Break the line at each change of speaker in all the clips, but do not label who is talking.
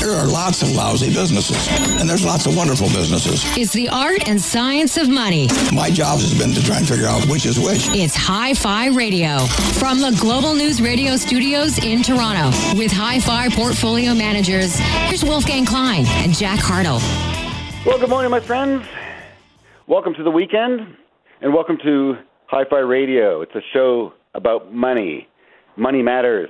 There are lots of lousy businesses, and there's lots of wonderful businesses.
It's the art and science of money.
My job has been to try and figure out which is which.
It's Hi Fi Radio from the Global News Radio studios in Toronto with Hi Fi portfolio managers. Here's Wolfgang Klein and Jack Hartle.
Well, good morning, my friends. Welcome to the weekend, and welcome to Hi Fi Radio. It's a show about money. Money matters.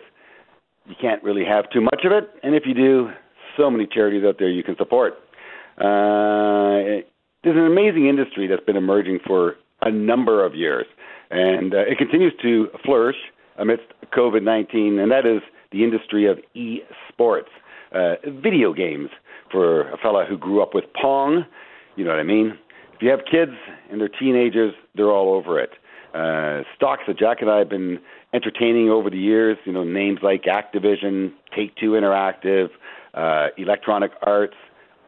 You can't really have too much of it, and if you do, so many charities out there you can support. Uh, there's an amazing industry that's been emerging for a number of years, and uh, it continues to flourish amidst COVID 19, and that is the industry of e sports, uh, video games. For a fella who grew up with Pong, you know what I mean? If you have kids and they're teenagers, they're all over it. Uh, stocks that Jack and I have been entertaining over the years, you know, names like Activision, Take Two Interactive, uh, Electronic Arts,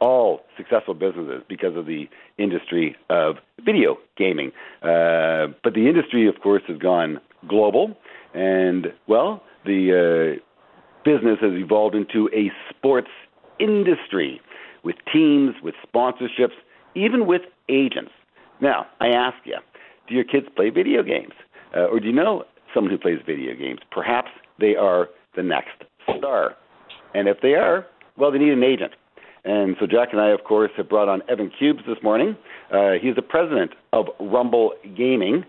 all successful businesses because of the industry of video gaming. Uh, but the industry, of course, has gone global, and well, the uh, business has evolved into a sports industry with teams, with sponsorships, even with agents. Now, I ask you, do your kids play video games? Uh, or do you know someone who plays video games? Perhaps they are the next star. And if they are, well, they need an agent. And so Jack and I, of course, have brought on Evan Kubes this morning. Uh, he's the president of Rumble Gaming.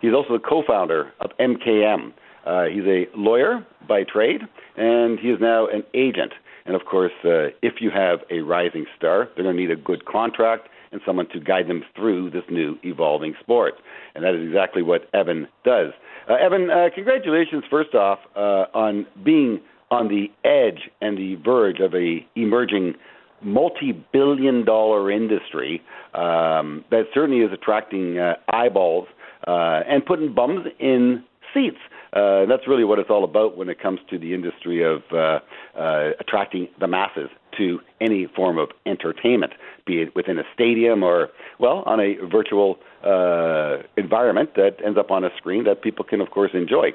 He's also the co-founder of MKM. Uh, he's a lawyer by trade, and he is now an agent. And of course, uh, if you have a rising star, they're going to need a good contract and someone to guide them through this new evolving sport. And that is exactly what Evan does. Uh, Evan, uh, congratulations, first off, uh, on being on the edge and the verge of a emerging multi-billion dollar industry um, that certainly is attracting uh, eyeballs uh, and putting bums in seats. Uh, that's really what it's all about when it comes to the industry of uh, uh, attracting the masses to any form of entertainment, be it within a stadium or, well, on a virtual uh, environment that ends up on a screen that people can, of course, enjoy.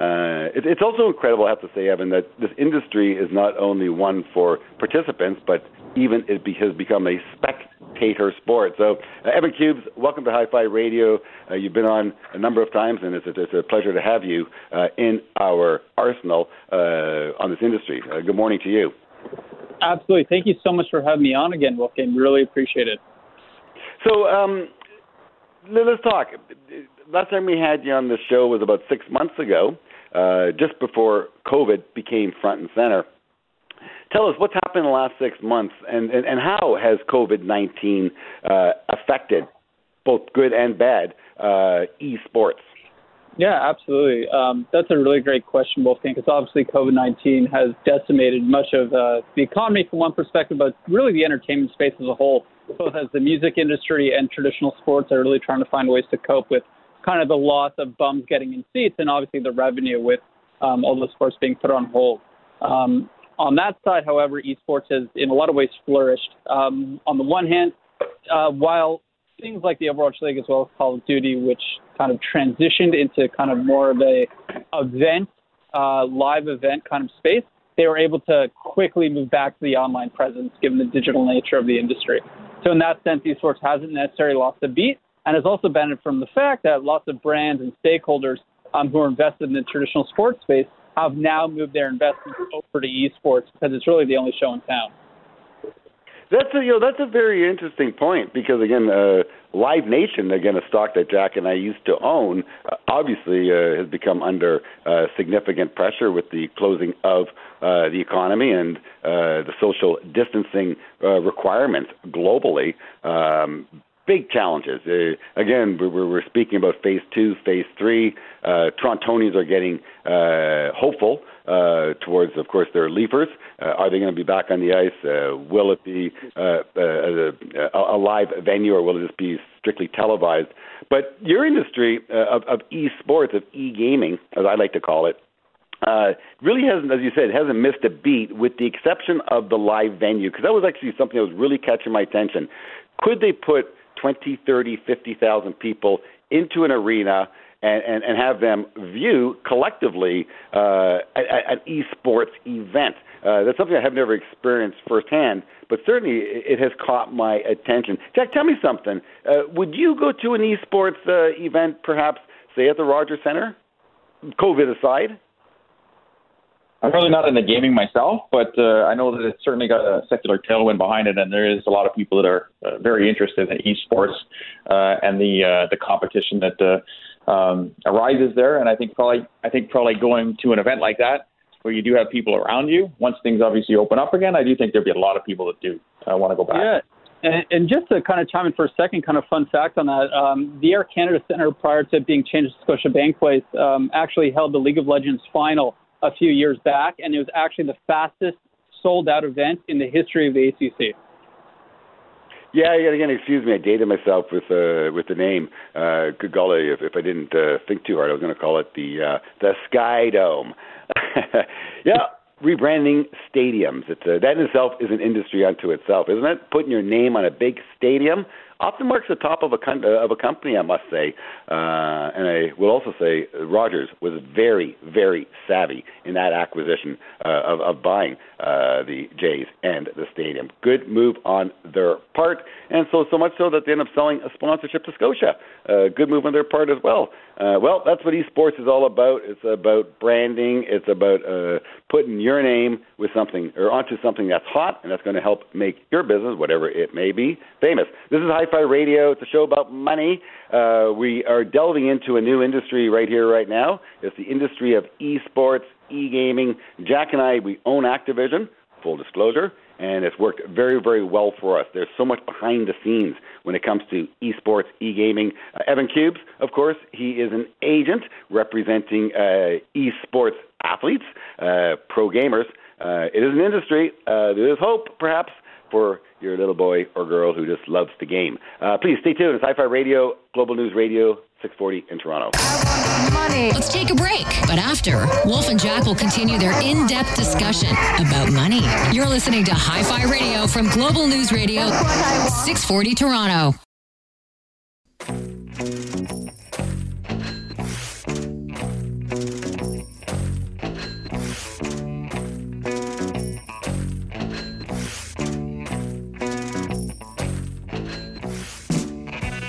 Uh, it, it's also incredible, I have to say, Evan, that this industry is not only one for participants, but even it be, has become a spectator sport. So, uh, Evan Kubes, welcome to Hi Fi Radio. Uh, you've been on a number of times, and it's a, it's a pleasure to have you uh, in our arsenal uh, on this industry. Uh, good morning to you.
Absolutely. Thank you so much for having me on again, Wolfgang. Really appreciate it.
So, um, let's talk. Last time we had you on the show was about six months ago, uh, just before COVID became front and center. Tell us what's happened in the last six months, and, and, and how has COVID 19 uh, affected both good and bad uh, esports?
Yeah, absolutely. Um, that's a really great question, Wolfgang, because obviously COVID 19 has decimated much of uh, the economy from one perspective, but really the entertainment space as a whole, both as the music industry and traditional sports are really trying to find ways to cope with kind of the loss of bums getting in seats and obviously the revenue with um, all the sports being put on hold. Um, on that side, however, esports has in a lot of ways flourished. Um, on the one hand, uh, while things like the Overwatch League as well as Call of Duty, which kind of transitioned into kind of more of a event, uh, live event kind of space, they were able to quickly move back to the online presence given the digital nature of the industry. So in that sense, esports hasn't necessarily lost a beat and has also benefited from the fact that lots of brands and stakeholders um, who are invested in the traditional sports space have now moved their investments over to esports because it's really the only show in town.
That's a you know that's a very interesting point because again, uh, Live Nation, again a stock that Jack and I used to own, uh, obviously uh, has become under uh, significant pressure with the closing of uh, the economy and uh, the social distancing uh, requirements globally. Um, big challenges. Uh, again, we're, we're speaking about phase two, phase three. Uh, Torontonians are getting uh, hopeful uh, towards, of course, their leafers. Uh, are they going to be back on the ice? Uh, will it be uh, uh, a, a live venue or will it just be strictly televised? But your industry uh, of, of e-sports, of e-gaming, as I like to call it, uh, really hasn't, as you said, hasn't missed a beat, with the exception of the live venue, because that was actually something that was really catching my attention. Could they put 20, 30, 50,000 people into an arena and, and, and have them view collectively uh, an esports event? Uh, that's something I have never experienced firsthand, but certainly it has caught my attention. Jack, tell me something. Uh, would you go to an esports uh, event, perhaps, say at the Rogers Center, COVID aside?
I'm really not into gaming myself, but uh, I know that it's certainly got a secular tailwind behind it, and there is a lot of people that are uh, very interested in esports uh, and the uh, the competition that uh, um, arises there. And I think probably I think probably going to an event like that where you do have people around you. Once things obviously open up again, I do think there'll be a lot of people that do uh, want to go back.
Yeah. And, just to kind of chime in for a second, kind of fun fact on that, um, the Air Canada Centre, prior to being changed to Scotiabank Place, um, actually held the League of Legends final a few years back, and it was actually the fastest sold out event in the history of the ACC.
Yeah, again, excuse me, I dated myself with uh, with the name. Uh, good golly, if, if I didn't uh, think too hard, I was going to call it the uh, the Sky Dome. yeah, rebranding stadiums. It's a, that in itself is an industry unto itself, isn't it? Putting your name on a big stadium often marks the top of a con- of a company, I must say. Uh, and I will also say Rogers was very, very savvy in that acquisition uh, of, of buying uh, the Jays and the stadium. Good move on their part, and so so much so that they end up selling a sponsorship to Scotia. Good move on their part as well. Uh, well, that's what esports is all about. It's about branding. It's about uh, putting your name with something or onto something that's hot, and that's going to help make your business, whatever it may be, famous. This is Hi-Fi Radio. It's a show about money. Uh, we are delving into a new industry right here, right now. It's the industry of esports, e-gaming. Jack and I, we own Activision. Full disclosure and it's worked very, very well for us. There's so much behind the scenes when it comes to esports, e-gaming. Uh, Evan Kubes, of course, he is an agent representing uh, esports athletes, uh, pro gamers. Uh, it is an industry. Uh, there is hope, perhaps, for your little boy or girl who just loves the game. Uh, please stay tuned. It's Hi-Fi Radio, Global News Radio, 640 in Toronto.
Money. Let's take a break. But after, Wolf and Jack will continue their in-depth discussion about money. You're listening to Hi-Fi Radio from Global News Radio, 640 Toronto.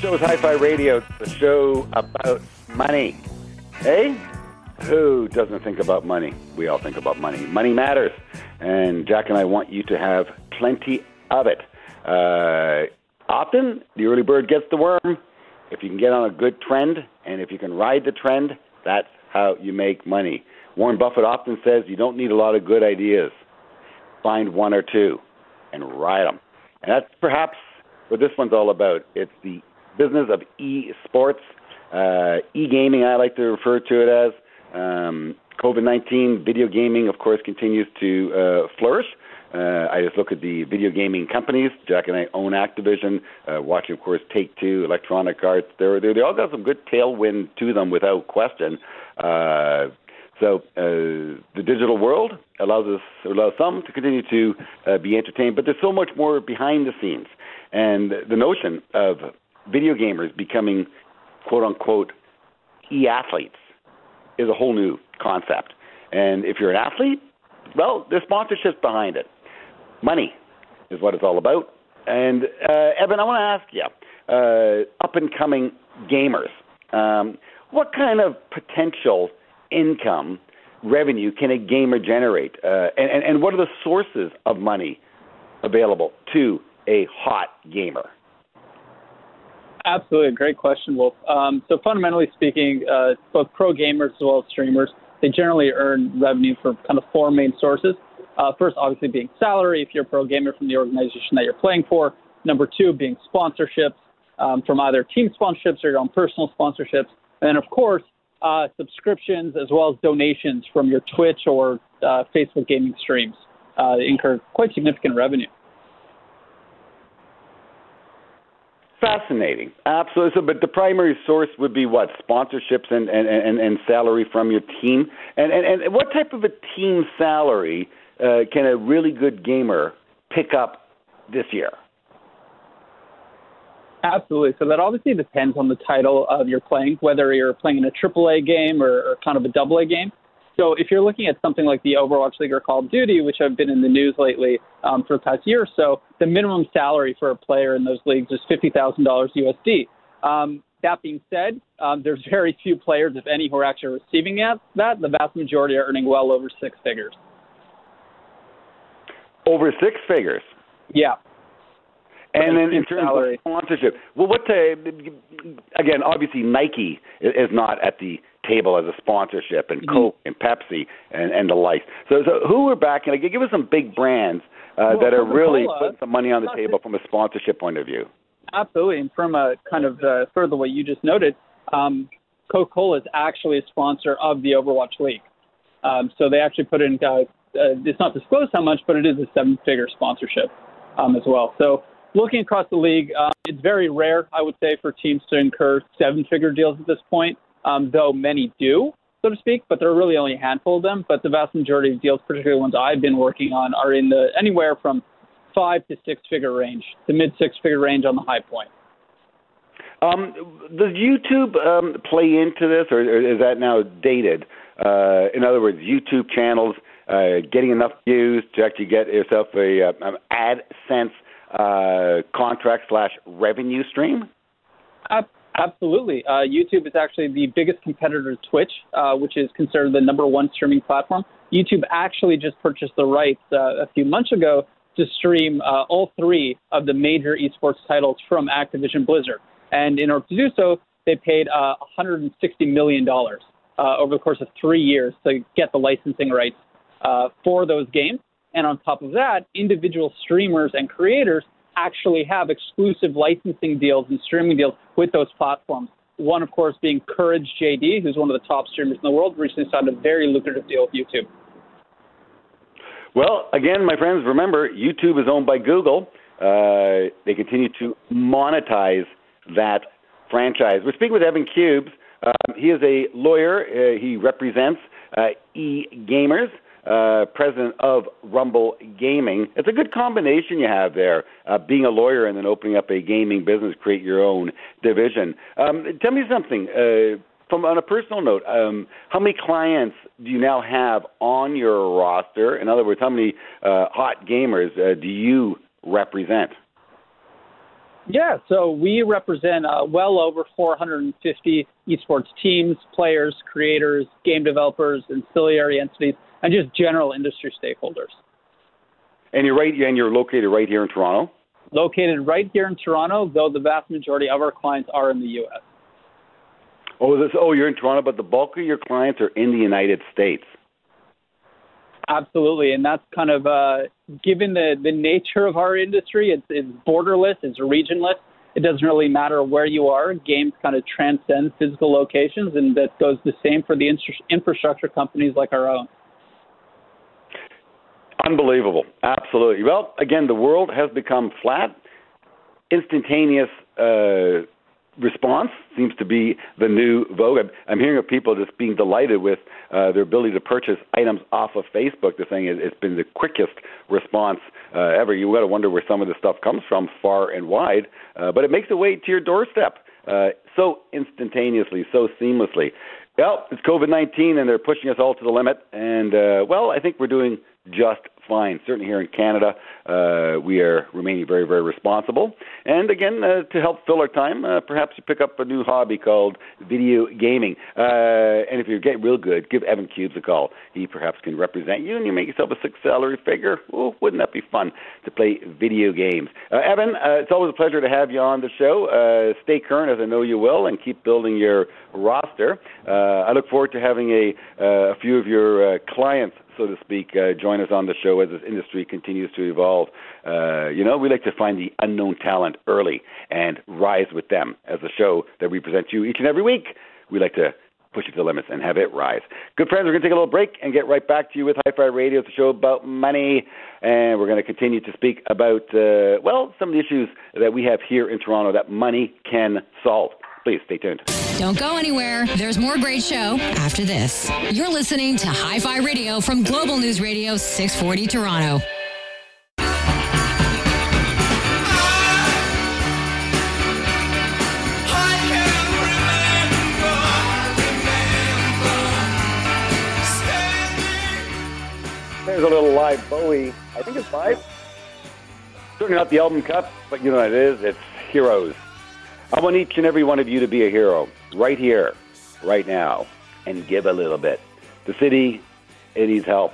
Show is Hi-Fi Radio, the show about money. Hey, who doesn't think about money? We all think about money. Money matters, and Jack and I want you to have plenty of it. Uh, often, the early bird gets the worm. If you can get on a good trend, and if you can ride the trend, that's how you make money. Warren Buffett often says you don't need a lot of good ideas. Find one or two and ride them. And that's perhaps what this one's all about. It's the business of e-sports, uh, e-gaming. I like to refer to it as. Um, COVID 19 video gaming, of course, continues to uh, flourish. Uh, I just look at the video gaming companies. Jack and I own Activision, uh, watching, of course, Take Two, Electronic Arts. They're, they're, they all got some good tailwind to them without question. Uh, so uh, the digital world allows us, allows some to continue to uh, be entertained, but there's so much more behind the scenes. And the notion of video gamers becoming quote unquote e athletes is a whole new concept. And if you're an athlete, well, there's sponsorships behind it. Money is what it's all about. And uh, Evan, I want to ask you, uh, up and coming gamers, um, what kind of potential income revenue can a gamer generate? Uh, and, and, and what are the sources of money available to a hot gamer?
Absolutely, great question, Wolf. Um, so fundamentally speaking, uh, both pro gamers as well as streamers, they generally earn revenue from kind of four main sources. Uh, first, obviously being salary if you're a pro gamer from the organization that you're playing for. Number two, being sponsorships um, from either team sponsorships or your own personal sponsorships. And of course, uh, subscriptions as well as donations from your Twitch or uh, Facebook gaming streams uh, incur quite significant revenue.
Fascinating, absolutely. So, but the primary source would be what sponsorships and and, and, and salary from your team, and, and and what type of a team salary uh, can a really good gamer pick up this year?
Absolutely. So that obviously depends on the title of your playing, whether you're playing in a AAA game or, or kind of a AA game. So if you're looking at something like the Overwatch League or Call of Duty, which have been in the news lately um, for the past year or so, the minimum salary for a player in those leagues is fifty thousand dollars USD. Um, that being said, um, there's very few players, if any, who are actually receiving that. That the vast majority are earning well over six figures.
Over six figures.
Yeah.
And then in terms salary. of sponsorship, well, what again? Obviously, Nike is not at the table as a sponsorship, and mm-hmm. Coke and Pepsi and and the like. So, so who are backing? Like, give us some big brands uh, well, that are really putting some money on the table from a sponsorship point of view.
Absolutely, and from a kind of uh, further what you just noted, um, Coca-Cola is actually a sponsor of the Overwatch League. Um, so they actually put in. Uh, uh, it's not disclosed how much, but it is a seven-figure sponsorship um, as well. So looking across the league, uh, it's very rare, I would say, for teams to incur seven-figure deals at this point. Um, though many do, so to speak, but there are really only a handful of them. But the vast majority of deals, particularly ones I've been working on, are in the anywhere from five to six-figure range, the mid six-figure range on the high point.
Um, does YouTube um, play into this, or, or is that now dated? Uh, in other words, YouTube channels uh, getting enough views to actually get yourself a uh, an AdSense uh, contract slash revenue stream?
Absolutely. Uh, YouTube is actually the biggest competitor to Twitch, uh, which is considered the number one streaming platform. YouTube actually just purchased the rights uh, a few months ago to stream uh, all three of the major esports titles from Activision Blizzard. And in order to do so, they paid $160 uh, uh, over the course of three years to get the licensing rights for those games. And on top of that, individual streamers and creators actually have exclusive licensing deals and streaming deals with those platforms. One, of course, being Courage JD, who's one of the top streamers in the world, recently signed a very lucrative deal with YouTube.
Well, again, my friends, remember, YouTube is owned by Google. Uh, they continue to monetize that franchise. We're speaking with Evan Kubes. Um, he is a lawyer. Uh, he represents uh, e-gamers uh, president of Rumble Gaming. It's a good combination you have there, uh, being a lawyer and then opening up a gaming business, create your own division. Um, tell me something. Uh, from on a personal note, um, how many clients do you now have on your roster? In other words, how many uh, hot gamers uh, do you represent?
Yeah, so we represent uh, well over 450 esports teams, players, creators, game developers, and ancillary entities and just general industry stakeholders.
And you're right, and you're located right here in Toronto.
Located right here in Toronto, though the vast majority of our clients are in the U.S.
Oh, this, oh, you're in Toronto, but the bulk of your clients are in the United States.
Absolutely, and that's kind of uh, given the the nature of our industry. It's it's borderless, it's regionless. It doesn't really matter where you are. Games kind of transcend physical locations, and that goes the same for the infrastructure companies like our own.
Unbelievable. Absolutely. Well, again, the world has become flat. Instantaneous uh, response seems to be the new vogue. I'm, hearing of people just being delighted with uh, their ability to purchase items off of Facebook. They're saying it, it's been the quickest response uh, ever. You got to wonder where some of this stuff comes from, far and wide, uh, but it makes its way to your doorstep uh, so instantaneously, so seamlessly. Well, it's COVID 19 and they're pushing us all to the limit. And, uh, well, I think we're doing just fine. Certainly here in Canada, uh, we are remaining very, very responsible. And again, uh, to help fill our time, uh, perhaps you pick up a new hobby called video gaming. Uh, and if you get real good, give Evan Kubes a call. He perhaps can represent you, and you make yourself a six salary figure. Oh, wouldn't that be fun to play video games? Uh, Evan, uh, it's always a pleasure to have you on the show. stay current, as I know you will, and keep building your roster. I look forward to having a, a few of your clients so to speak, uh, join us on the show as this industry continues to evolve. Uh, you know, we like to find the unknown talent early and rise with them as a show that we present you each and every week. We like to push it to the limits and have it rise. Good friends, we're going to take a little break and get right back to you with Hi Fi Radio, the show about money. And we're going to continue to speak about, uh, well, some of the issues that we have here in Toronto that money can solve. Please stay tuned.
Don't go anywhere. There's more great show after this. You're listening to Hi Fi Radio from Global News Radio 640 Toronto.
There's a little live Bowie. I think it's live. Certainly not the album cut, but you know what it is. It's Heroes. I want each and every one of you to be a hero right here, right now, and give a little bit. The city, it needs help.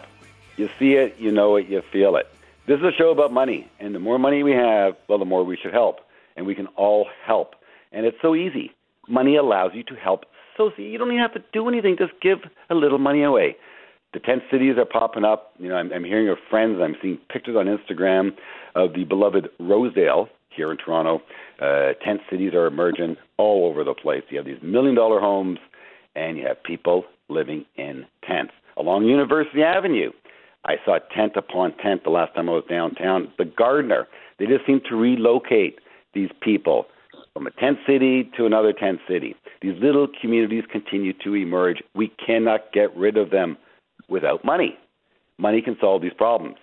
You see it, you know it, you feel it. This is a show about money, and the more money we have, well, the more we should help, and we can all help. And it's so easy. Money allows you to help. So see, you don't even have to do anything. Just give a little money away the tent cities are popping up. You know, I'm, I'm hearing of friends. I'm seeing pictures on Instagram of the beloved Rosedale here in Toronto. Uh, tent cities are emerging all over the place. You have these million dollar homes, and you have people living in tents along University Avenue. I saw tent upon tent the last time I was downtown. The Gardiner, they just seem to relocate these people from a tent city to another tent city. These little communities continue to emerge. We cannot get rid of them without money. Money can solve these problems.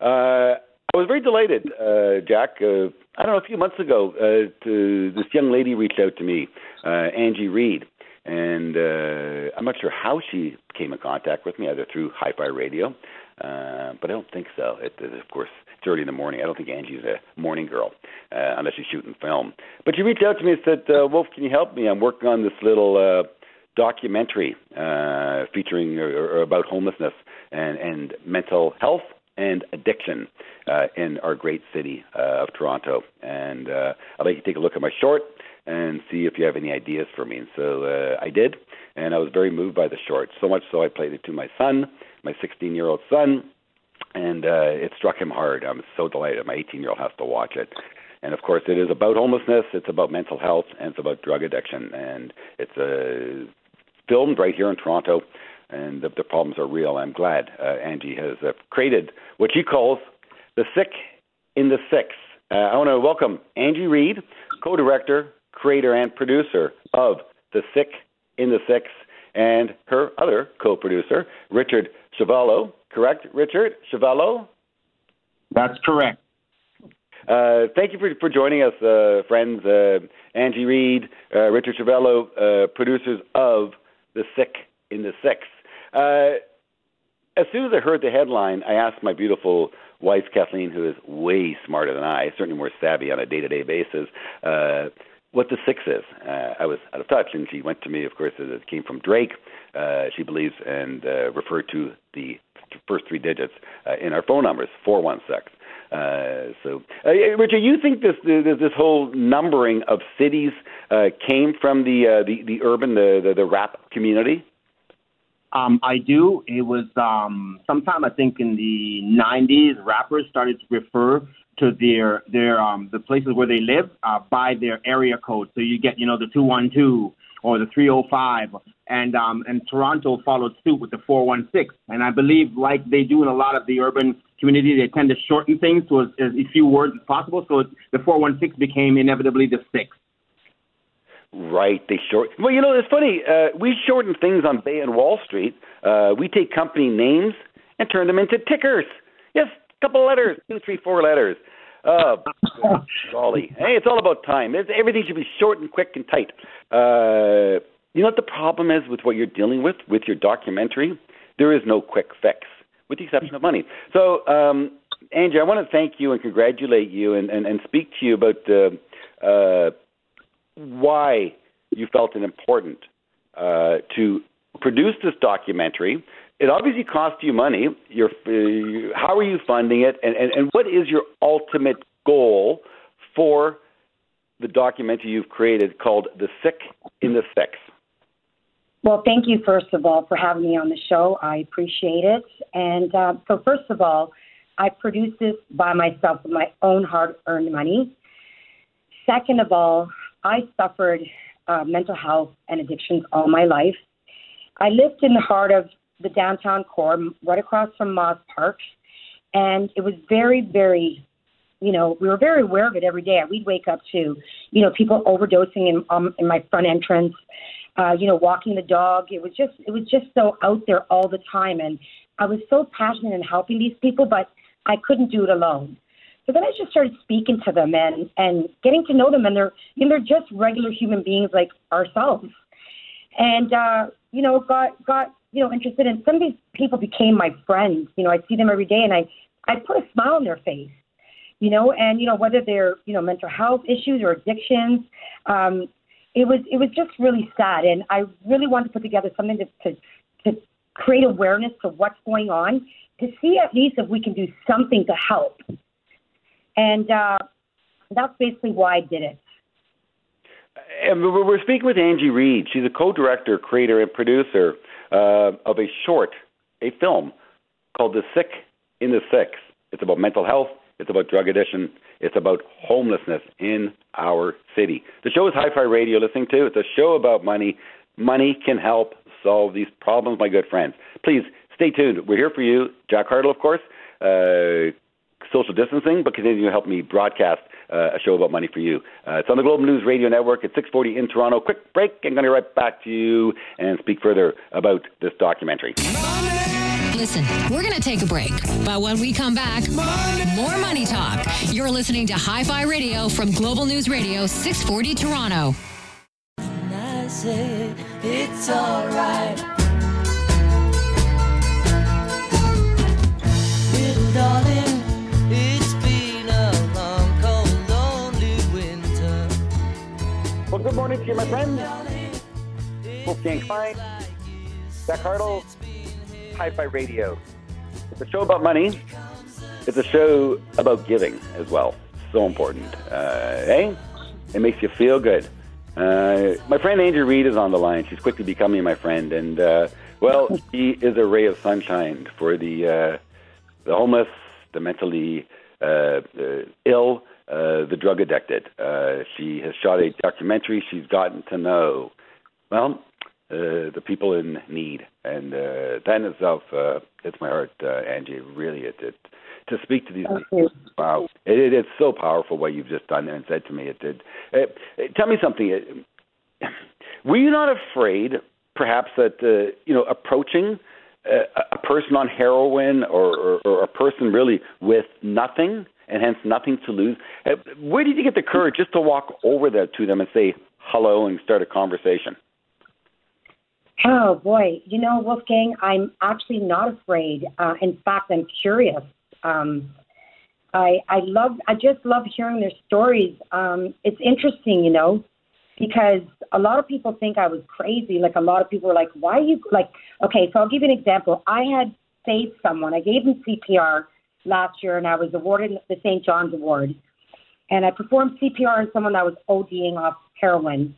Uh, I was very delighted, uh, Jack. Uh, I don't know, a few months ago, uh, to, this young lady reached out to me, uh, Angie Reed, and uh, I'm not sure how she came in contact with me, either through Hi-Fi Radio, uh, but I don't think so. It, of course, it's early in the morning. I don't think Angie's a morning girl, uh, unless she's shooting film. But she reached out to me and said, uh, "Wolf, can you help me? I'm working on this little." Uh, documentary uh, featuring or, or about homelessness and, and mental health and addiction uh, in our great city uh, of Toronto. And uh, I'd like you to take a look at my short and see if you have any ideas for me. And so uh, I did, and I was very moved by the short. So much so I played it to my son, my 16 year old son, and uh, it struck him hard. I'm so delighted. My 18 year old has to watch it. And of course, it is about homelessness, it's about mental health, and it's about drug addiction. And it's a filmed right here in Toronto, and the, the problems are real. I'm glad uh, Angie has uh, created what she calls the sick in the six. Uh, I want to welcome Angie Reed, co-director, creator, and producer of The Sick in the Six, and her other co-producer, Richard Chavallo. Correct, Richard Chavallo?
That's correct.
Uh, thank you for, for joining us, uh, friends. Uh, Angie Reed, uh, Richard Chavallo, uh, producers of the sick in the six. Uh, as soon as I heard the headline, I asked my beautiful wife, Kathleen, who is way smarter than I, certainly more savvy on a day to day basis, uh, what the six is. Uh, I was out of touch, and she went to me, of course, it came from Drake, uh, she believes, and uh, referred to the first three digits uh, in our phone numbers, 416. Uh, so, uh, Richard, you think this this, this whole numbering of cities uh, came from the, uh, the the urban the, the the rap community?
Um, I do. It was um, sometime I think in the '90s. Rappers started to refer to their their um, the places where they live uh, by their area code. So you get you know the two one two or the 305, and um, and Toronto followed suit with the 416. And I believe, like they do in a lot of the urban community, they tend to shorten things to as, as few words as possible. So the 416 became inevitably the six.
Right, they short. Well, you know, it's funny. Uh, we shorten things on Bay and Wall Street. Uh, we take company names and turn them into tickers. Yes, a couple letters, two, three, four letters. Oh, golly. Hey, it's all about time. It's, everything should be short and quick and tight. Uh, you know what the problem is with what you're dealing with with your documentary? There is no quick fix, with the exception of money. So, um, Angie, I want to thank you and congratulate you and, and, and speak to you about uh, uh, why you felt it important uh, to produce this documentary it obviously costs you money. Uh, how are you funding it, and, and, and what is your ultimate goal for the documentary you've created called "The Sick in the Six"?
Well, thank you first of all for having me on the show. I appreciate it. And uh, so, first of all, I produced this by myself with my own hard-earned money. Second of all, I suffered uh, mental health and addictions all my life. I lived in the heart of the downtown core, right across from Moss Park, and it was very, very, you know, we were very aware of it every day. We'd wake up to, you know, people overdosing in um, in my front entrance, uh, you know, walking the dog. It was just, it was just so out there all the time, and I was so passionate in helping these people, but I couldn't do it alone. So then I just started speaking to them and and getting to know them, and they're you know they're just regular human beings like ourselves, and uh, you know got got you know interested in some of these people became my friends. You know I see them every day, and I I put a smile on their face, you know, and you know whether they're you know mental health issues or addictions, um, it was it was just really sad, and I really wanted to put together something to to, to create awareness to what's going on to see at least if we can do something to help and uh, that's basically why I did it.
And we're speaking with Angie Reed. She's a co-director, creator, and producer uh, of a short, a film called "The Sick in the Six." It's about mental health. It's about drug addiction. It's about homelessness in our city. The show is Hi-Fi Radio. Listening to it's a show about money. Money can help solve these problems, my good friends. Please stay tuned. We're here for you. Jack Hartle, of course, uh, social distancing, but continue to help me broadcast uh, a show about money for you. Uh, it's on the Global News Radio Network at 6:40 in Toronto. Quick break. I'm going to be right back to you and speak further about this documentary.
Listen, we're going to take a break, but when we come back, money. more money talk. You're listening to Hi-Fi Radio from Global News Radio 640 Toronto.
Good morning to you, my friends. Wolfgang Klein, Jack Hartle, Hi-Fi Radio. It's a show about money. It's a show about giving as well. So important. Uh, hey, it makes you feel good. Uh, my friend Angie Reid is on the line. She's quickly becoming my friend, and uh, well, she is a ray of sunshine for the uh, the homeless, the mentally uh, uh, ill, uh, the drug addicted. Uh, she has shot a documentary. She's gotten to know, well, uh, the people in need, and uh, that in itself, uh, it's my heart, uh, Angie. Really, it, it to speak to these people. Wow, it, it, it's so powerful what you've just done and said to me. It did. It, it, tell me something. It, were you not afraid, perhaps, that uh, you know approaching a, a person on heroin or, or, or a person really with nothing? And hence nothing to lose. Uh, where did you get the courage just to walk over there to them and say hello and start a conversation?
Oh boy, you know, Wolfgang, I'm actually not afraid. Uh, in fact, I'm curious. Um, I I love I just love hearing their stories. Um, it's interesting, you know, because a lot of people think I was crazy. Like a lot of people were like, "Why are you like?" Okay, so I'll give you an example. I had saved someone. I gave him CPR last year, and I was awarded the St. John's Award. And I performed CPR on someone that was ODing off heroin.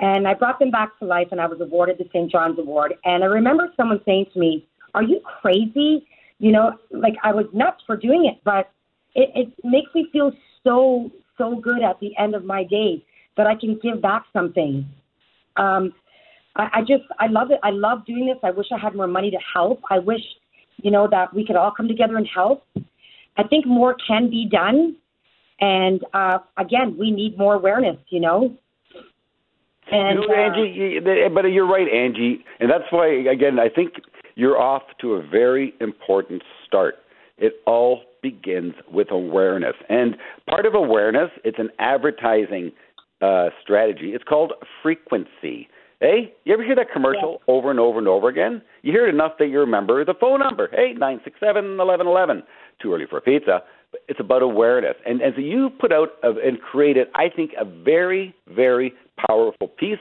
And I brought them back to life, and I was awarded the St. John's Award. And I remember someone saying to me, Are you crazy? You know, like I was nuts for doing it, but it, it makes me feel so, so good at the end of my day that I can give back something. Um, I, I just, I love it. I love doing this. I wish I had more money to help. I wish you know, that we could all come together and help. I think more can be done. And uh, again, we need more awareness, you know.
And, you know, Angie, uh, but you're right, Angie, and that's why again I think you're off to a very important start. It all begins with awareness, and part of awareness it's an advertising uh, strategy. It's called frequency. Hey, you ever hear that commercial yeah. over and over and over again? You hear it enough that you remember the phone number. Hey, nine six seven eleven eleven. Too early for a pizza. But it's about awareness, and and so you put out a, and created, I think, a very very powerful piece,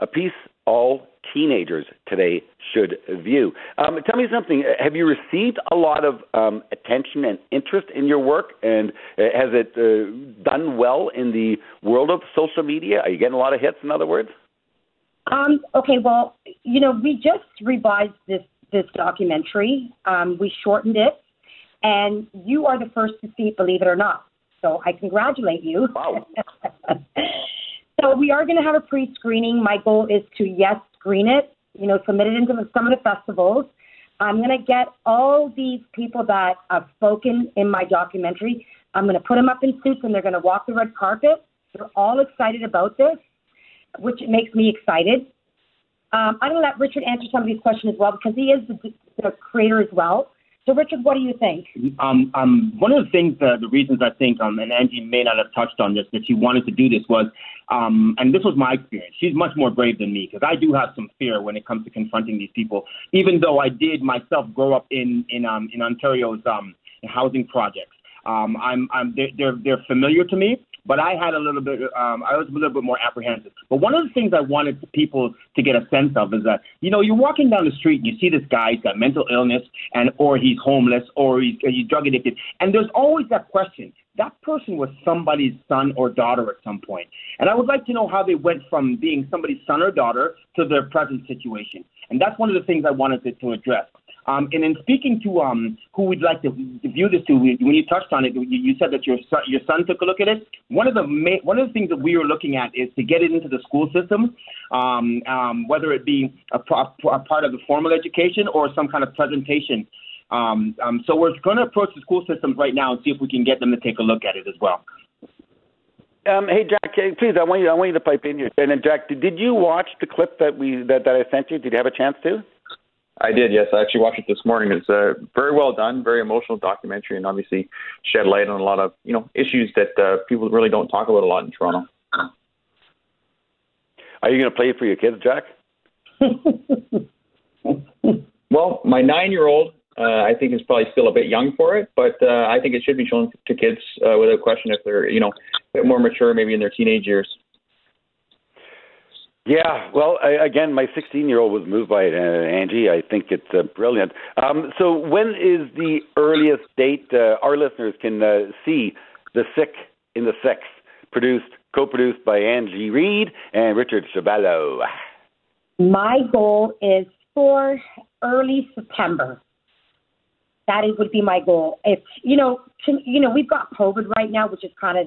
a piece all teenagers today should view. Um, tell me something. Have you received a lot of um, attention and interest in your work, and uh, has it uh, done well in the world of social media? Are you getting a lot of hits? In other words.
Um, okay, well, you know, we just revised this this documentary. Um, we shortened it, and you are the first to see it, believe it or not. So I congratulate you.
Wow.
so we are going to have a pre-screening. My goal is to yes screen it you know, submit it into some of the festivals. I'm going to get all these people that have spoken in my documentary. I'm going to put them up in suits and they're going to walk the red carpet. They're all excited about this, which makes me excited. Um, I'm going to let Richard answer some of these questions as well because he is the, the creator as well. So, Richard, what do you think?
Um, um, one of the things, uh, the reasons I think, um, and Angie may not have touched on this, that she wanted to do this was, um, and this was my experience. She's much more brave than me because I do have some fear when it comes to confronting these people. Even though I did myself grow up in in um, in Ontario's um, housing projects, um, I'm, I'm they're, they're they're familiar to me but I had a little bit, um, I was a little bit more apprehensive. But one of the things I wanted people to get a sense of is that, you know, you're walking down the street and you see this guy, he's got mental illness, and or he's homeless, or he's, he's drug addicted, and there's always that question. That person was somebody's son or daughter at some point. And I would like to know how they went from being somebody's son or daughter to their present situation. And that's one of the things I wanted to, to address. Um, and in speaking to um, who we'd like to view this to, when you touched on it, you said that your son, your son took a look at it. One of the ma- one of the things that we were looking at is to get it into the school system, um, um, whether it be a, pro- a part of the formal education or some kind of presentation. Um, um, so we're going to approach the school systems right now and see if we can get them to take a look at it as well.
Um, hey Jack, please, I want you, I want you to pipe in here. And then Jack, did, did you watch the clip that we that, that I sent you? Did you have a chance to?
I did, yes. I actually watched it this morning. It's a very well done, very emotional documentary, and obviously shed light on a lot of you know issues that uh, people really don't talk about a lot in Toronto.
Are you going to play it for your kids, Jack?
well, my nine-year-old, uh, I think, is probably still a bit young for it, but uh, I think it should be shown to kids uh, without question if they're you know a bit more mature, maybe in their teenage years.
Yeah, well, I, again, my 16 year old was moved by it, uh, Angie. I think it's uh, brilliant. Um, so, when is the earliest date uh, our listeners can uh, see The Sick in the Six, produced, co produced by Angie Reed and Richard Chaballo?
My goal is for early September. That is, would be my goal. If you know, to, you know, we've got COVID right now, which is kind of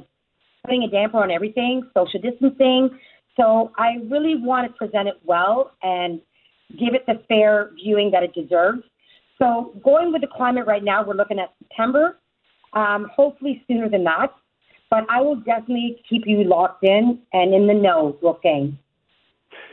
putting a damper on everything, social distancing. So I really want to present it well and give it the fair viewing that it deserves. So going with the climate right now, we're looking at September, um, hopefully sooner than that. But I will definitely keep you locked in and in the know, Wolfgang.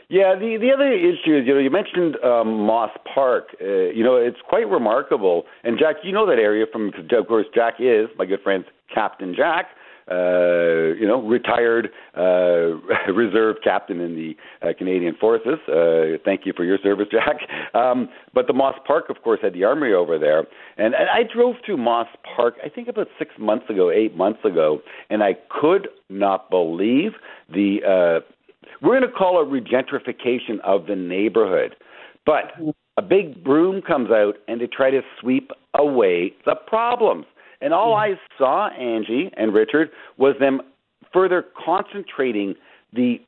Yeah, the the other issue is, you know, you mentioned um, Moss Park. Uh, you know, it's quite remarkable. And Jack, you know that area from, of course, Jack is my good friend Captain Jack uh, you know, retired uh, reserve captain in the uh, Canadian Forces. Uh, thank you for your service, Jack. Um, but the Moss Park, of course, had the armory over there, and, and I drove through Moss Park. I think about six months ago, eight months ago, and I could not believe the. Uh, we're going to call it regentrification of the neighborhood, but a big broom comes out and they try to sweep away the problems. And all I saw, Angie and Richard, was them further concentrating the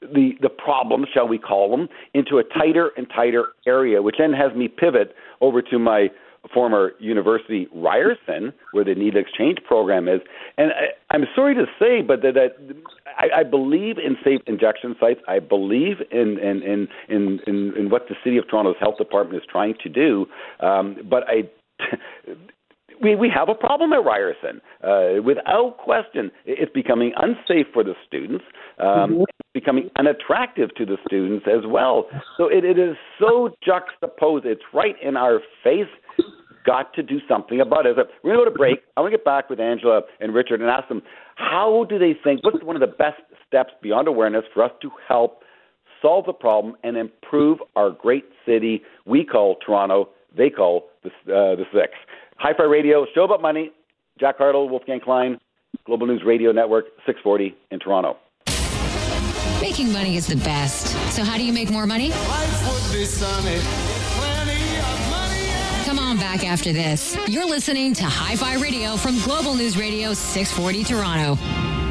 the the problems, shall we call them, into a tighter and tighter area, which then has me pivot over to my former university, Ryerson, where the need exchange program is. And I, I'm sorry to say, but that, that I, I believe in safe injection sites. I believe in in, in in in in what the city of Toronto's health department is trying to do. Um, but I we, we have a problem at Ryerson. Uh, without question, it's becoming unsafe for the students. Um, mm-hmm. It's becoming unattractive to the students as well. So it, it is so juxtaposed. It's right in our face. Got to do something about it. We're going to go to break. I want to get back with Angela and Richard and ask them how do they think, what's one of the best steps beyond awareness for us to help solve the problem and improve our great city we call Toronto, they call the, uh, the Six. Hi Fi Radio, show about money. Jack Hartle, Wolfgang Klein, Global News Radio Network, 640 in Toronto.
Making money is the best. So how do you make more money? Come on back after this. You're listening to Hi Fi Radio from Global News Radio 640 Toronto.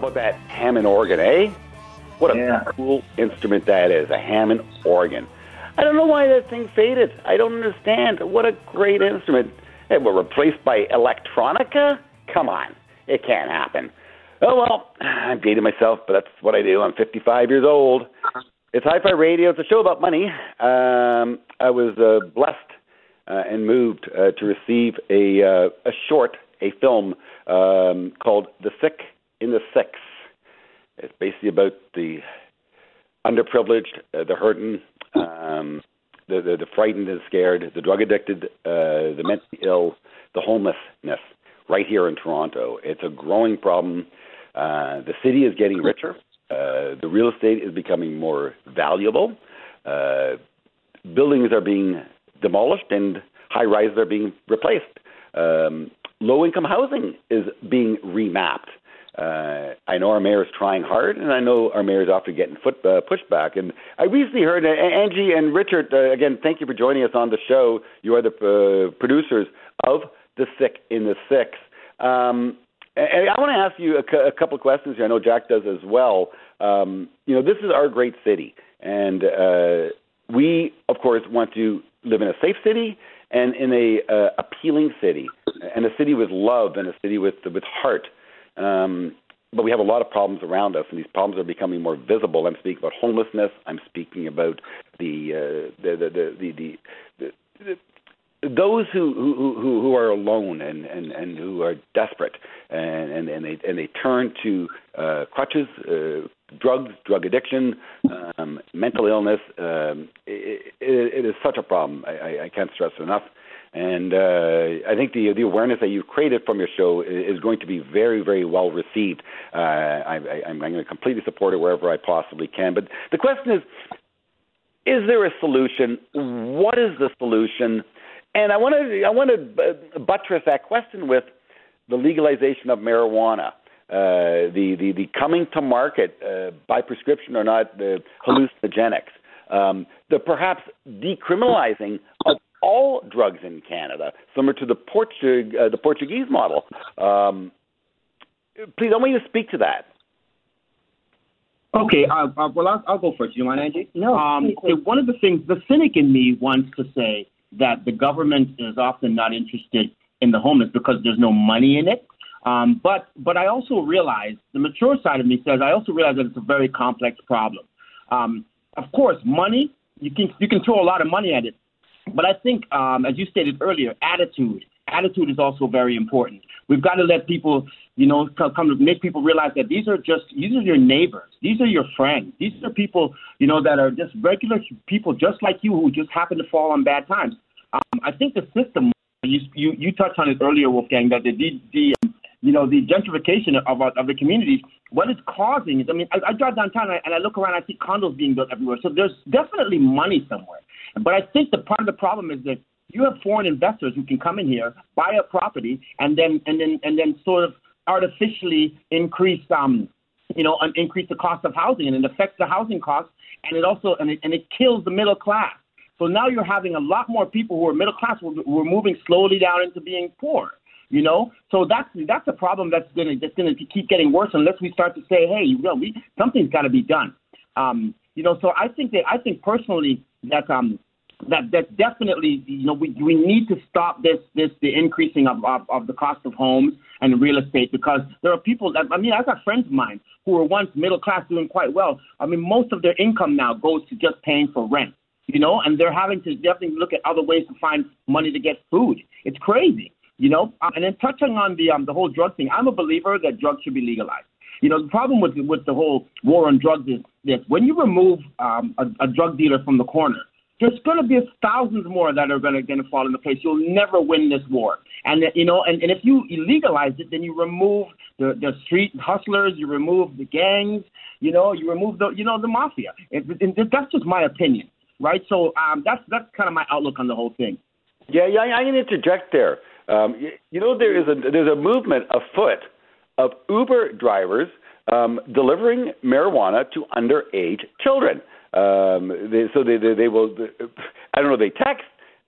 About that Hammond organ, eh? What a
Yeah.
cool instrument that is, a Hammond organ. I don't know why that thing faded. I don't understand. What a great instrument. It was replaced by electronica? Come on. It can't happen. Oh, well, I'm dating myself, but that's what I do. I'm 55 years old. It's Hi Fi Radio. It's a show about money. Um, I was uh, blessed uh, and moved uh, to receive a, uh, a short, a film um, called The Sick in the Six. It's basically about the underprivileged, uh, the hurting, um, the, the the frightened and scared, the drug addicted, uh, the mentally ill, the homelessness. Right here in Toronto, it's a growing problem. Uh, the city is getting richer. Uh, the real estate is becoming more valuable. Uh, buildings are being demolished and high rises are being replaced. Um, low income housing is being remapped. Uh, I know our mayor is trying hard, and I know our mayor is often getting foot uh, pushback. And I recently heard uh, Angie and Richard uh, again. Thank you for joining us on the show. You are the uh, producers of The Sick in the Six. Um, and I want to ask you a, cou- a couple of questions here. I know Jack does as well. Um, you know, this is our great city, and uh, we, of course, want to live in a safe city and in a uh, appealing city, and a city with love and a city with with heart. Um, but we have a lot of problems around us, and these problems are becoming more visible. I'm speaking about homelessness. I'm speaking about the uh, the, the, the, the, the, the, those who, who who who are alone and, and, and who are desperate and, and, and they and they turn to uh, crutches, uh, drugs, drug addiction, um, mental illness. Um, it, it, it is such a problem. I, I, I can't stress it enough. And uh, I think the the awareness that you've created from your show is, going to be very very well received. Uh, I, I, I'm, I'm going to completely support it wherever I possibly can. But the question is, is there a solution? What is the solution? And I want to I want to buttress that question with the legalization of marijuana, uh, the, the the coming to market uh, by prescription or not the hallucinogenics, um, the perhaps decriminalizing of all drugs in Canada, similar to the Portug- uh, the Portuguese model. Um, please, I want you to speak to that.
Okay, uh, uh, well, I'll, I'll go first. You mind, Angie?
No,
Um,
please, please.
One of the things, the cynic in me wants to say that the government is often not interested in the homeless because there's no money in it. Um, but but I also realize the mature side of me says I also realize that it's a very complex problem. Um, of course, money you can you can throw a lot of money at it, but I think um, as you stated earlier, attitude attitude is also very important. We've got to let people you know come to make people realize that these are just these are your neighbors, these are your friends, these are people you know that are just regular people just like you who just happen to fall on bad times. Um, I think the system you you you touched on it earlier, Wolfgang, that the the, the um, you know the gentrification of our, of the communities. What it's causing is, I mean, I, I drive downtown and I, and I look around, I see condos being built everywhere. So there's definitely money somewhere. But I think the part of the problem is that you have foreign investors who can come in here, buy a property, and then and then and then sort of artificially increase um you know un- increase the cost of housing, and it affects the housing costs, and it also and it, and it kills the middle class. So now you're having a lot more people who are middle class who are moving slowly down into being poor. You know, so that's that's a problem that's gonna that's gonna keep getting worse unless we start to say, hey, you know, we something's got to be done. Um, you know, so I think that I think personally that um that that definitely you know we we need to stop this this the increasing of, of of the cost of homes and real estate because there are people that I mean I've got friends of mine who were once middle class doing quite well. I mean most of their income now goes to just paying for rent. You know, and they're having to definitely look at other ways to find money to get food. It's crazy. You know, Um, and then touching on the um, the whole drug thing, I'm a believer that drugs should be legalized. You know, the problem with with the whole war on drugs is this: when you remove um, a, a drug dealer from the corner, there's going to be thousands more that are going to fall into place. You'll never win this war. And you know, and, and if you legalize it, then you remove the the street hustlers, you remove the gangs, you know, you remove the you know the mafia. And, and that's just my opinion, right? So um, that's that's kind of my outlook on the whole thing.
Yeah, yeah, going to interject there. Um, you, you know, there is a there's a movement afoot of Uber drivers um, delivering marijuana to underage children. Um, they, so they, they they will I don't know they text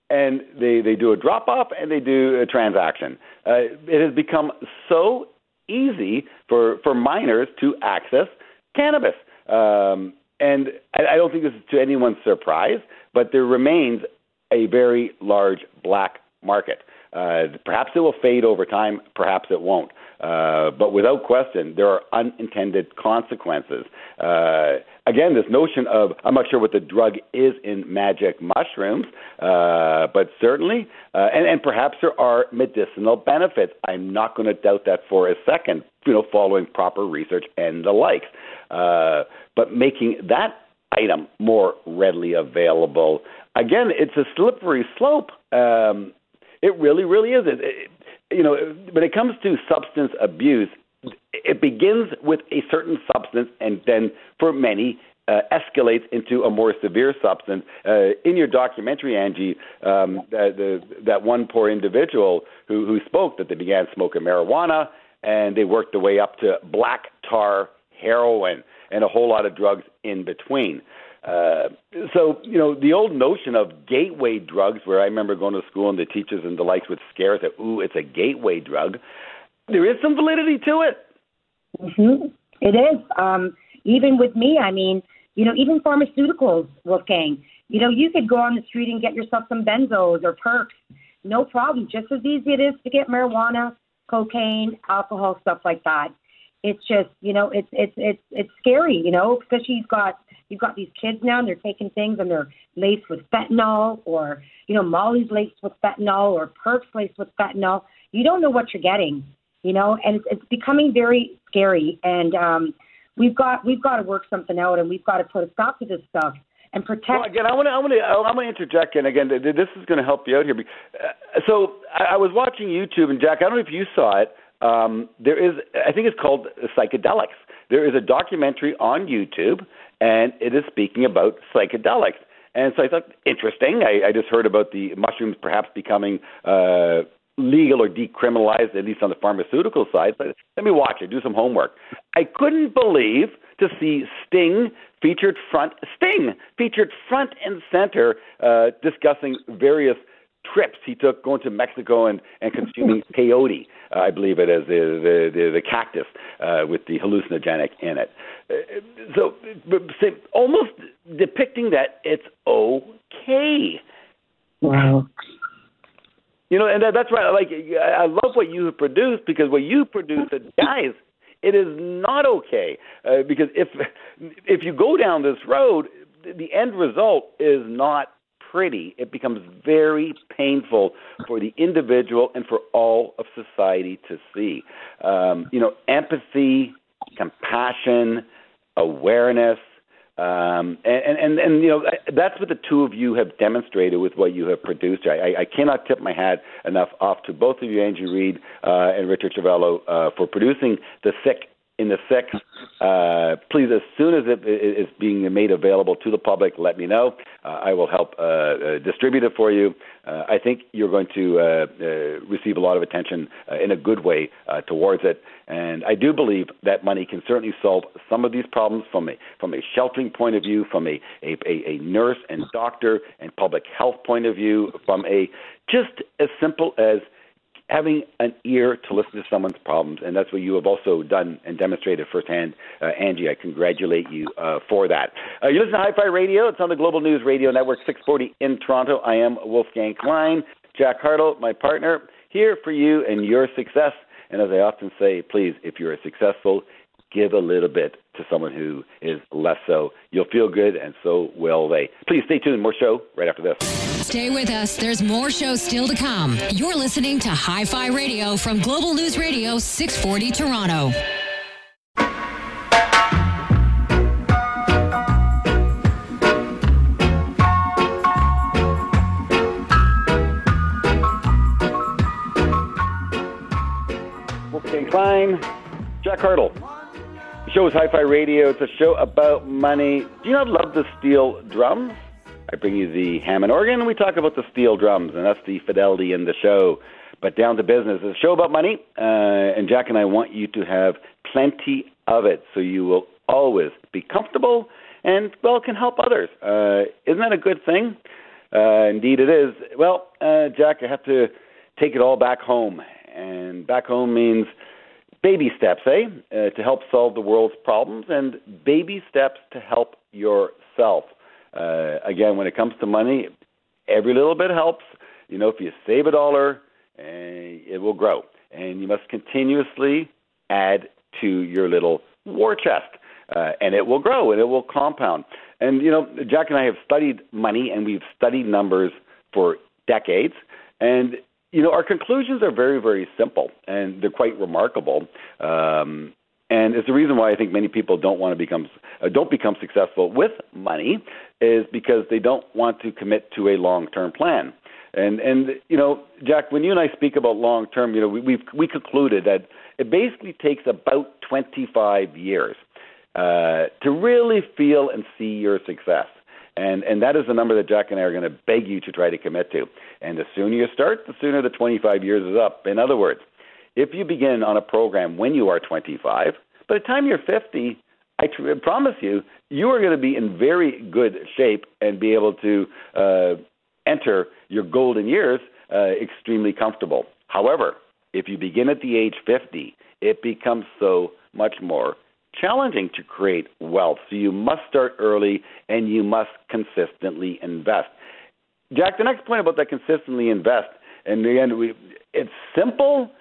and they they do a drop off and they do a transaction. Uh, it has become so easy for for minors to access cannabis. Um, and I, I don't think this is to anyone's surprise, but there remains a very large black market. Uh, perhaps it will fade over time, perhaps it won't. Uh, but without question, there are unintended consequences. Uh, again, this notion of I'm not sure what the drug is in magic mushrooms, uh, but certainly, uh, and, and perhaps there are medicinal benefits. I'm not going to doubt that for a second. You know, following proper research and the likes, uh, but making that item more readily available. Again, it's a slippery slope. Um, it really, really is. It, you know, when it comes to substance abuse, it begins with a certain substance, and then for many, uh, escalates into a more severe substance. Uh, in your documentary, Angie, um, the, the, that one poor individual who, who spoke that they began smoking marijuana and they worked their way up to black tar, heroin, and a whole lot of drugs in between. Uh, so, you know, the old notion of gateway drugs, where I remember going to school and the teachers and the likes would scare us that, ooh, it's a gateway drug. There is some validity to it.
Mm-hmm. It is. Um, even with me, I mean, you know, even pharmaceuticals, Wolfgang, you know, you could go on the street and get yourself some benzos or perks. No problem. Just as easy it is to get marijuana, cocaine, alcohol, stuff like that. It's just, you know, it's it's it's it's scary, you know, especially you've got you've got these kids now and they're taking things and they're laced with fentanyl or, you know, Molly's laced with fentanyl or perks laced with fentanyl. You don't know what you're getting, you know, and it's, it's becoming very scary. And um, we've got we've got to work something out and we've got to put a stop to this stuff and protect.
Well, again, I want to I want to I want to interject, and again, this is going to help you out here. Uh, so I was watching YouTube, and Jack, I don't know if you saw it. Um, there is, I think it's called psychedelics. There is a documentary on YouTube, and it is speaking about psychedelics. And so I thought, interesting. I, I just heard about the mushrooms perhaps becoming uh, legal or decriminalized, at least on the pharmaceutical side. But let me watch it, do some homework. I couldn't believe to see Sting featured front Sting featured front and center uh, discussing various trips he took going to Mexico and, and consuming peyote, uh, I believe it is, the, the, the, cactus uh, with the hallucinogenic in it. Uh, so, almost depicting that it's okay.
Wow.
You know, and that, that's right. Like, I love what you produce because what you produce, guys, it is not okay. Uh, because if if you go down this road, the end result is not pretty, it becomes very painful for the individual and for all of society to see. Um, you know, empathy, compassion, awareness, um, and, and, and, you know, that's what the two of you have demonstrated with what you have produced. I, I cannot tip my hat enough off to both of you, Angie Reed uh, and Richard Cervello, uh, for producing The Sick in the sixth. Uh, please, as soon as it is being made available to the public, let me know. Uh, I will help uh, uh distribute it for you. Uh, I think you're going to uh, receive a lot of attention in a good way towards it, and I do believe that money can certainly solve some of these problems from a from a sheltering point of view, from a a, a nurse and doctor and public health point of view, from a just as simple as having an ear to listen to someone's problems, and that's what you have also done and demonstrated firsthand. Uh, Angie, I congratulate you uh, for that. Uh, you listen to Hi-Fi Radio. It's on the Global News Radio Network, 640 in Toronto. I am Wolfgang Klein. Jack Hartle, my partner, here for you and your success. And as I often say, please, if you're successful, give a little bit to someone who is less so. You'll feel good, and so will they. Please stay tuned. More show right after this.
Stay with us. There's more shows still to come. You're listening to Hi Fi Radio from Global News Radio 640 Toronto.
Wolfgang Klein, Jack Hartle show is Hi-Fi Radio. It's a show about money. Do you not love the steel drums? I bring you the Hammond organ, and we talk about the steel drums, and that's the fidelity in the show. But down to business. It's a show about money, uh, and Jack and I want you to have plenty of it, so you will always be comfortable and well can help others. Uh, isn't that a good thing? Uh, indeed, it is. Well, uh, Jack, I have to take it all back home, and back home means baby steps, eh, uh, to help solve the world's problems, and baby steps to help yourself. Uh, again, when it comes to money, every little bit helps. You know, if you save a dollar, uh, it will grow, and you must continuously add to your little war chest, uh, and it will grow and it will compound. And you know, Jack and I have studied money, and we've studied numbers for decades, and you know, our conclusions are very, very simple, and they're quite remarkable. Um, and it's the reason why I think many people don't want to become uh, don't become successful with money is because they don't want to commit to a long-term plan. And and you know, Jack, when you and I speak about long-term, you know, we we've, we concluded that it basically takes about 25 years uh, to really feel and see your success. And and that is the number that Jack and I are going to beg you to try to commit to. And the sooner you start, the sooner the 25 years is up. In other words, if you begin on a program when you are 25, by the time you're 50, I tr- promise you, you are going to be in very good shape and be able to uh, enter your golden years uh, extremely comfortable. However, if you begin at the age 50, it becomes so much more challenging to create wealth. So you must start early and you must consistently invest. Jack, the next point about that consistently invest, and again, we, it's simple.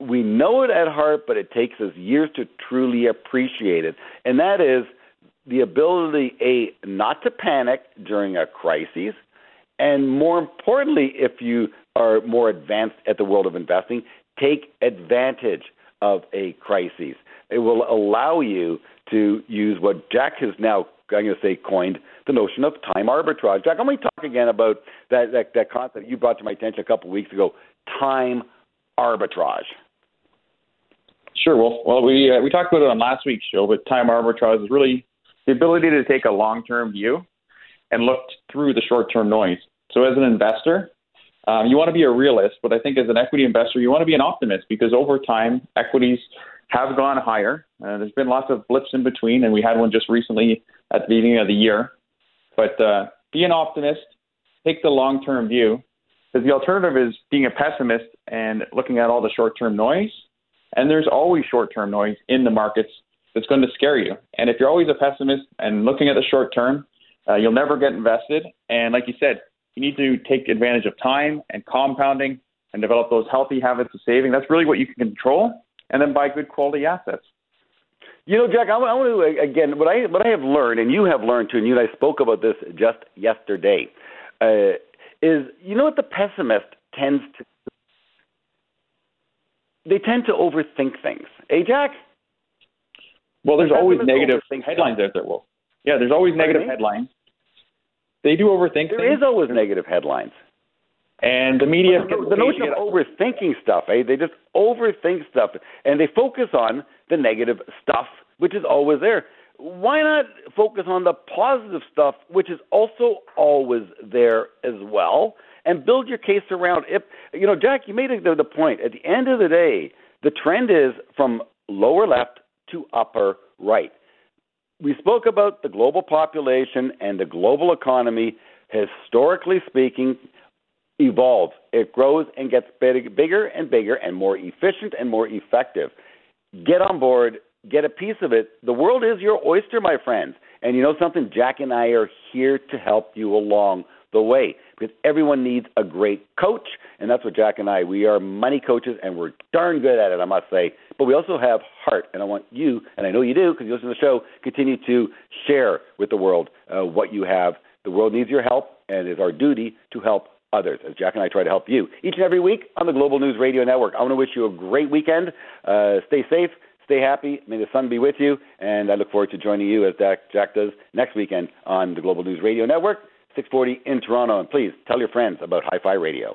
We know it at heart, but it takes us years to truly appreciate it. And that is the ability, A, not to panic during a crisis, and more importantly, if you are more advanced at the world of investing, take advantage of a crisis. It will allow you to use what Jack has now, I'm going to say, coined the notion of time arbitrage. Jack, let me talk again about that, that, that concept you brought to my attention a couple of weeks ago time arbitrage.
Sure. Well, well, we uh, we talked about it on last week's show, but time arbitrage is really the ability to take a long-term view and look through the short-term noise. So, as an investor, um, you want to be a realist, but I think as an equity investor, you want to be an optimist because over time, equities have gone higher. Uh, there's been lots of blips in between, and we had one just recently at the beginning of the year. But uh, be an optimist, take the long term view, because the alternative is being a pessimist and looking at all the short term noise. And there's always short term noise in the markets that's going to scare you. And if you're always a pessimist and looking at the short term, uh, you'll never get invested. And like you said, you need to take advantage of time and compounding and develop those healthy habits of saving. That's really what you can control, and then buy good quality assets.
You know, Jack, I, I want to again what I what I have learned, and you have learned too, and you and I spoke about this just yesterday. Uh, is you know what the pessimist tends to they tend to overthink things. Hey, Jack.
Well, there's always negative headlines out there. Well, yeah, there's always negative headlines. They do overthink.
There
things.
is always negative headlines.
And the media,
the, the notion of overthinking stuff, eh? They just overthink stuff, and they focus on the negative stuff, which is always there. Why not focus on the positive stuff, which is also always there as well, and build your case around it? You know, Jack, you made the, the point. At the end of the day, the trend is from lower left to upper right. We spoke about the global population and the global economy. Historically speaking, evolves. It grows and gets big, bigger and bigger and more efficient and more effective. Get on board, get a piece of it. The world is your oyster, my friends. And you know something? Jack and I are here to help you along the way because everyone needs a great coach. And that's what Jack and I, we are money coaches and we're darn good at it, I must say. But we also have heart. And I want you, and I know you do because you listen to the show, continue to share with the world uh, what you have. The world needs your help, and it is our duty to help others, as Jack and I try to help you each and every week on the Global News Radio Network. I want to wish you a great weekend. Uh, stay safe, stay happy. May the sun be with you, and I look forward to joining you as Jack, does next weekend on the Global News Radio Network, 640 in Toronto. And please tell your friends about Hi Fi Radio.